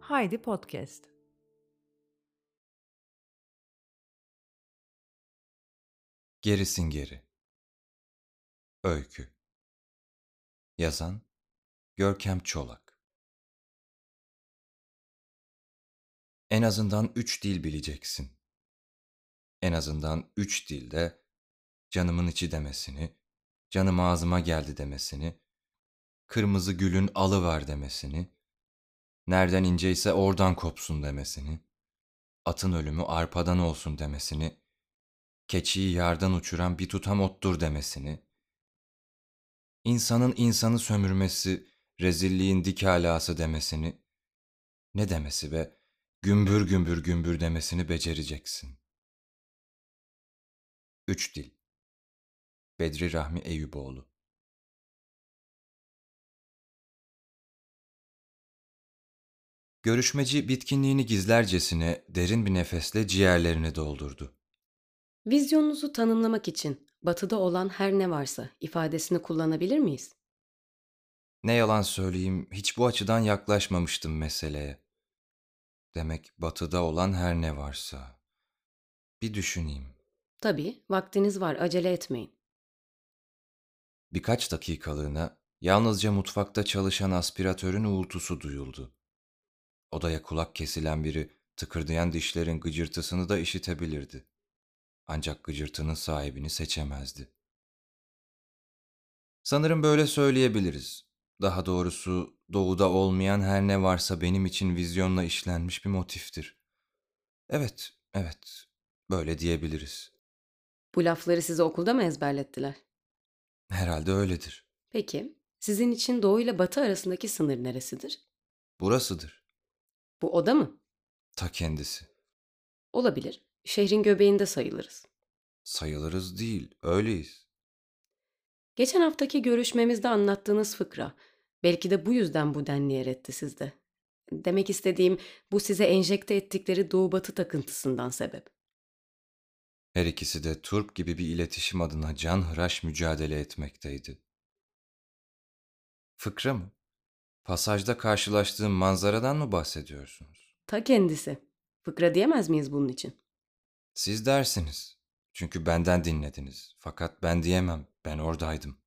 Haydi Podcast. Gerisin geri. Öykü. Yazan Görkem Çolak. En azından üç dil bileceksin. En azından üç dilde canımın içi demesini, canım ağzıma geldi demesini, kırmızı gülün alıver demesini, nereden inceyse oradan kopsun demesini, atın ölümü arpadan olsun demesini, keçiyi yardan uçuran bir tutam ottur demesini, insanın insanı sömürmesi, rezilliğin dik alası demesini, ne demesi ve gümbür gümbür gümbür demesini becereceksin. Üç Dil Bedri Rahmi Eyüboğlu Görüşmeci bitkinliğini gizlercesine derin bir nefesle ciğerlerini doldurdu. Vizyonunuzu tanımlamak için batıda olan her ne varsa ifadesini kullanabilir miyiz? Ne yalan söyleyeyim, hiç bu açıdan yaklaşmamıştım meseleye. Demek batıda olan her ne varsa. Bir düşüneyim. Tabii, vaktiniz var, acele etmeyin. Birkaç dakikalığına yalnızca mutfakta çalışan aspiratörün uğultusu duyuldu. Odaya kulak kesilen biri tıkırdayan dişlerin gıcırtısını da işitebilirdi. Ancak gıcırtının sahibini seçemezdi. Sanırım böyle söyleyebiliriz. Daha doğrusu doğuda olmayan her ne varsa benim için vizyonla işlenmiş bir motiftir. Evet, evet, böyle diyebiliriz. Bu lafları size okulda mı ezberlettiler? Herhalde öyledir. Peki, sizin için doğu ile batı arasındaki sınır neresidir? Burasıdır. Bu oda mı? Ta kendisi. Olabilir. Şehrin göbeğinde sayılırız. Sayılırız değil, öyleyiz. Geçen haftaki görüşmemizde anlattığınız fıkra, belki de bu yüzden bu denli yer etti sizde. Demek istediğim bu size enjekte ettikleri doğu batı takıntısından sebep. Her ikisi de turp gibi bir iletişim adına canhıraş mücadele etmekteydi. Fıkra mı? Pasajda karşılaştığım manzaradan mı bahsediyorsunuz? Ta kendisi. Fıkra diyemez miyiz bunun için? Siz dersiniz. Çünkü benden dinlediniz. Fakat ben diyemem. Ben oradaydım.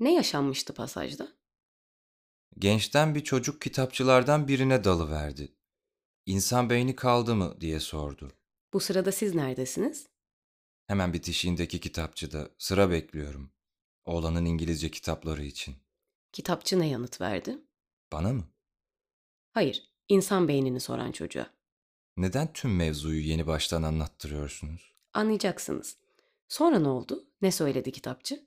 Ne yaşanmıştı pasajda? Gençten bir çocuk kitapçılardan birine dalıverdi. İnsan beyni kaldı mı diye sordu. Bu sırada siz neredesiniz? Hemen bitişiğindeki kitapçıda sıra bekliyorum. Oğlanın İngilizce kitapları için. Kitapçı ne yanıt verdi? Bana mı? Hayır, insan beynini soran çocuğa. Neden tüm mevzuyu yeni baştan anlattırıyorsunuz? Anlayacaksınız. Sonra ne oldu? Ne söyledi kitapçı?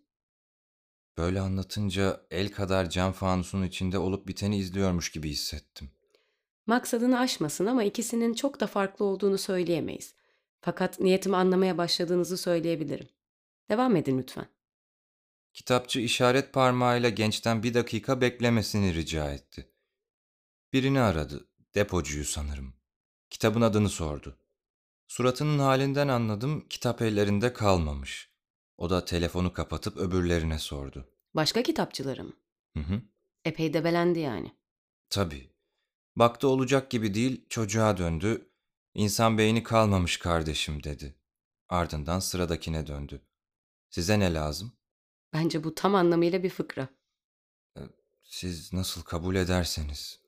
Böyle anlatınca el kadar cam fanusun içinde olup biteni izliyormuş gibi hissettim. Maksadını aşmasın ama ikisinin çok da farklı olduğunu söyleyemeyiz. Fakat niyetimi anlamaya başladığınızı söyleyebilirim. Devam edin lütfen. Kitapçı işaret parmağıyla gençten bir dakika beklemesini rica etti. Birini aradı, depocuyu sanırım. Kitabın adını sordu. Suratının halinden anladım, kitap ellerinde kalmamış. O da telefonu kapatıp öbürlerine sordu. Başka kitapçıları mı? Hı hı, Epey debelendi yani. tabii. Baktı olacak gibi değil, çocuğa döndü. İnsan beyni kalmamış kardeşim dedi. Ardından sıradakine döndü. Size ne lazım? Bence bu tam anlamıyla bir fıkra. Siz nasıl kabul ederseniz.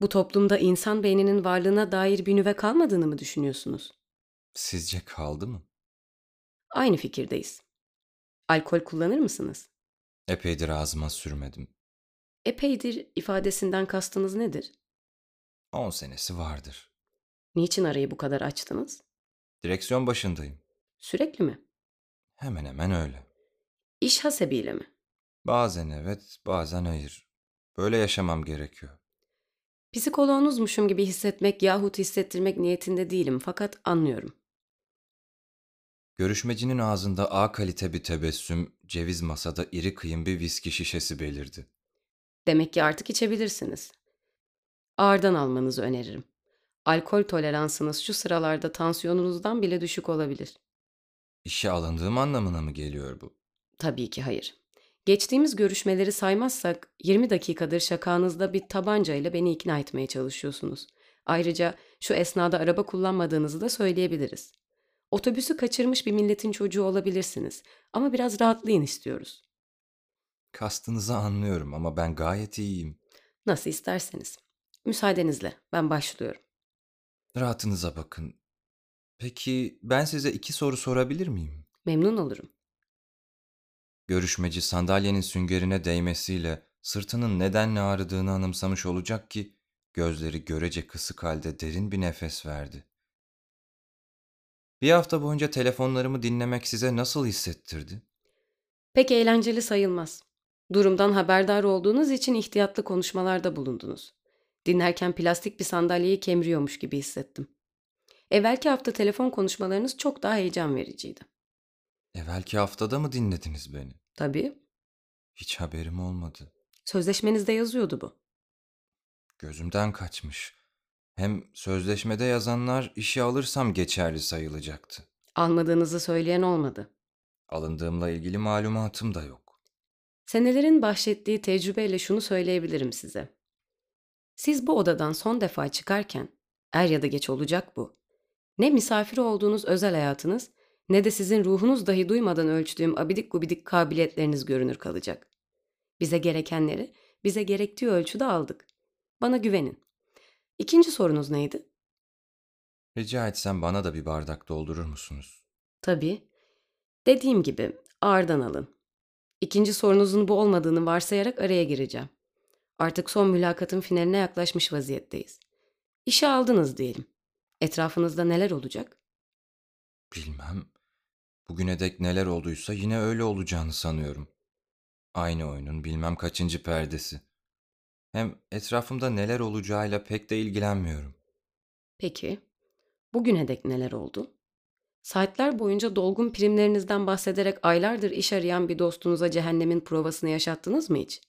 Bu toplumda insan beyninin varlığına dair bir nüve kalmadığını mı düşünüyorsunuz? Sizce kaldı mı? Aynı fikirdeyiz. Alkol kullanır mısınız? Epeydir ağzıma sürmedim. Epeydir ifadesinden kastınız nedir? On senesi vardır. Niçin arayı bu kadar açtınız? Direksiyon başındayım. Sürekli mi? Hemen hemen öyle. İş hasebiyle mi? Bazen evet, bazen hayır. Böyle yaşamam gerekiyor. Psikoloğunuzmuşum gibi hissetmek yahut hissettirmek niyetinde değilim fakat anlıyorum. Görüşmecinin ağzında A kalite bir tebessüm, ceviz masada iri kıyım bir viski şişesi belirdi. Demek ki artık içebilirsiniz. Ağırdan almanızı öneririm. Alkol toleransınız şu sıralarda tansiyonunuzdan bile düşük olabilir. İşe alındığım anlamına mı geliyor bu? Tabii ki hayır. Geçtiğimiz görüşmeleri saymazsak 20 dakikadır şakanızda bir tabanca ile beni ikna etmeye çalışıyorsunuz. Ayrıca şu esnada araba kullanmadığınızı da söyleyebiliriz. Otobüsü kaçırmış bir milletin çocuğu olabilirsiniz ama biraz rahatlayın istiyoruz. Kastınızı anlıyorum ama ben gayet iyiyim. Nasıl isterseniz. Müsaadenizle ben başlıyorum. Rahatınıza bakın. Peki ben size iki soru sorabilir miyim? Memnun olurum. Görüşmeci sandalyenin süngerine değmesiyle sırtının nedenle ağrıdığını anımsamış olacak ki gözleri görece kısık halde derin bir nefes verdi. Bir hafta boyunca telefonlarımı dinlemek size nasıl hissettirdi? Pek eğlenceli sayılmaz. Durumdan haberdar olduğunuz için ihtiyatlı konuşmalarda bulundunuz. Dinlerken plastik bir sandalyeyi kemiriyormuş gibi hissettim. Evvelki hafta telefon konuşmalarınız çok daha heyecan vericiydi. Evvelki haftada mı dinlediniz beni? Tabii. Hiç haberim olmadı. Sözleşmenizde yazıyordu bu. Gözümden kaçmış. Hem sözleşmede yazanlar işe alırsam geçerli sayılacaktı. Almadığınızı söyleyen olmadı. Alındığımla ilgili malumatım da yok. Senelerin bahşettiği tecrübeyle şunu söyleyebilirim size. Siz bu odadan son defa çıkarken, er ya da geç olacak bu. Ne misafiri olduğunuz özel hayatınız, ne de sizin ruhunuz dahi duymadan ölçtüğüm abidik gubidik kabiliyetleriniz görünür kalacak. Bize gerekenleri, bize gerektiği ölçüde aldık. Bana güvenin. İkinci sorunuz neydi? Rica etsem bana da bir bardak doldurur musunuz? Tabii. Dediğim gibi ağırdan alın. İkinci sorunuzun bu olmadığını varsayarak araya gireceğim. Artık son mülakatın finaline yaklaşmış vaziyetteyiz. İşe aldınız diyelim. Etrafınızda neler olacak? Bilmem. Bugüne dek neler olduysa yine öyle olacağını sanıyorum. Aynı oyunun bilmem kaçıncı perdesi. Hem etrafımda neler olacağıyla pek de ilgilenmiyorum. Peki, bugüne dek neler oldu? Saatler boyunca dolgun primlerinizden bahsederek aylardır iş arayan bir dostunuza cehennemin provasını yaşattınız mı hiç?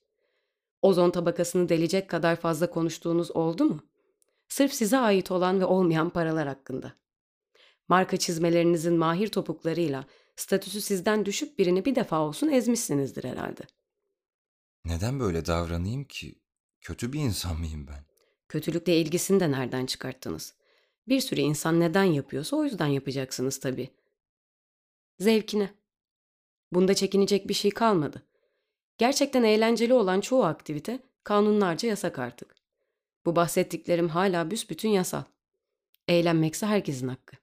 Ozon tabakasını delecek kadar fazla konuştuğunuz oldu mu? Sırf size ait olan ve olmayan paralar hakkında. Marka çizmelerinizin mahir topuklarıyla statüsü sizden düşük birini bir defa olsun ezmişsinizdir herhalde. Neden böyle davranayım ki? Kötü bir insan mıyım ben? Kötülükle ilgisini de nereden çıkarttınız? Bir sürü insan neden yapıyorsa o yüzden yapacaksınız tabii. Zevkine. Bunda çekinecek bir şey kalmadı. Gerçekten eğlenceli olan çoğu aktivite kanunlarca yasak artık. Bu bahsettiklerim hala büsbütün yasal. Eğlenmekse herkesin hakkı.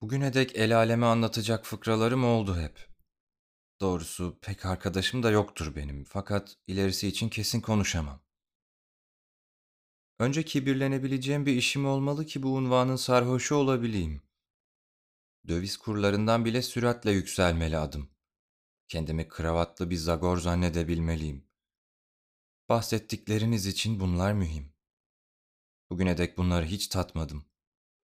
Bugüne dek el aleme anlatacak fıkralarım oldu hep. Doğrusu pek arkadaşım da yoktur benim fakat ilerisi için kesin konuşamam. Önce kibirlenebileceğim bir işim olmalı ki bu unvanın sarhoşu olabileyim. Döviz kurlarından bile süratle yükselmeli adım. Kendimi kravatlı bir zagor zannedebilmeliyim. Bahsettikleriniz için bunlar mühim. Bugüne dek bunları hiç tatmadım.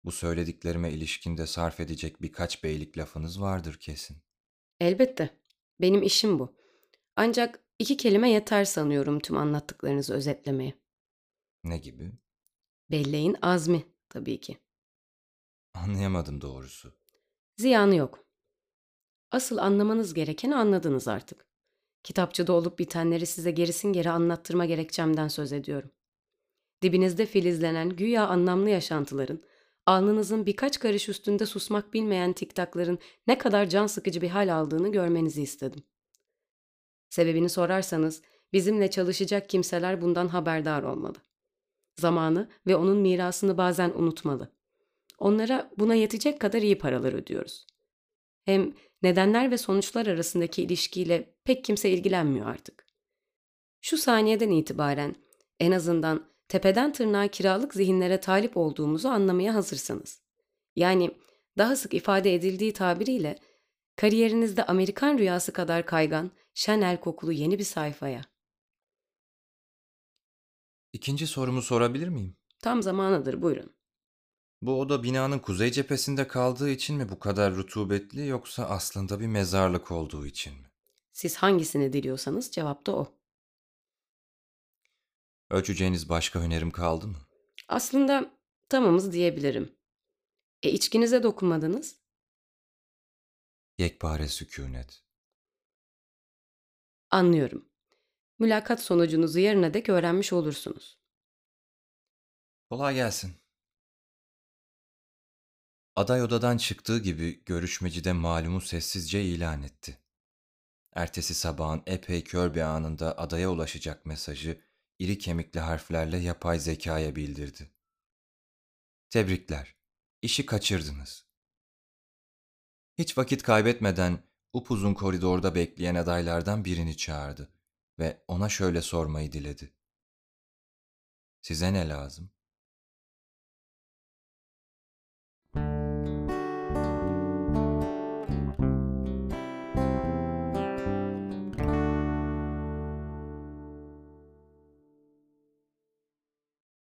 Bu söylediklerime ilişkinde sarf edecek birkaç beylik lafınız vardır kesin. Elbette. Benim işim bu. Ancak iki kelime yeter sanıyorum tüm anlattıklarınızı özetlemeye. Ne gibi? Belleğin azmi tabii ki. Anlayamadım doğrusu. Ziyanı yok. Asıl anlamanız gerekeni anladınız artık. Kitapçıda olup bitenleri size gerisin geri anlattırma gerekçemden söz ediyorum. Dibinizde filizlenen güya anlamlı yaşantıların, alnınızın birkaç karış üstünde susmak bilmeyen tiktakların ne kadar can sıkıcı bir hal aldığını görmenizi istedim. Sebebini sorarsanız bizimle çalışacak kimseler bundan haberdar olmalı. Zamanı ve onun mirasını bazen unutmalı. Onlara buna yetecek kadar iyi paralar ödüyoruz. Hem nedenler ve sonuçlar arasındaki ilişkiyle pek kimse ilgilenmiyor artık. Şu saniyeden itibaren en azından tepeden tırnağa kiralık zihinlere talip olduğumuzu anlamaya hazırsanız. Yani daha sık ifade edildiği tabiriyle kariyerinizde Amerikan rüyası kadar kaygan, Chanel kokulu yeni bir sayfaya. İkinci sorumu sorabilir miyim? Tam zamanıdır buyurun. Bu oda binanın kuzey cephesinde kaldığı için mi bu kadar rutubetli yoksa aslında bir mezarlık olduğu için mi? Siz hangisini diliyorsanız cevap da o. Ölçeceğiniz başka önerim kaldı mı? Aslında tamamız diyebilirim. E içkinize dokunmadınız. Yekpare sükunet. Anlıyorum. Mülakat sonucunuzu yarına dek öğrenmiş olursunuz. Kolay gelsin. Aday odadan çıktığı gibi görüşmeci de malumu sessizce ilan etti. Ertesi sabahın epey kör bir anında adaya ulaşacak mesajı iri kemikli harflerle yapay zekaya bildirdi. Tebrikler, işi kaçırdınız. Hiç vakit kaybetmeden upuzun koridorda bekleyen adaylardan birini çağırdı ve ona şöyle sormayı diledi. Size ne lazım?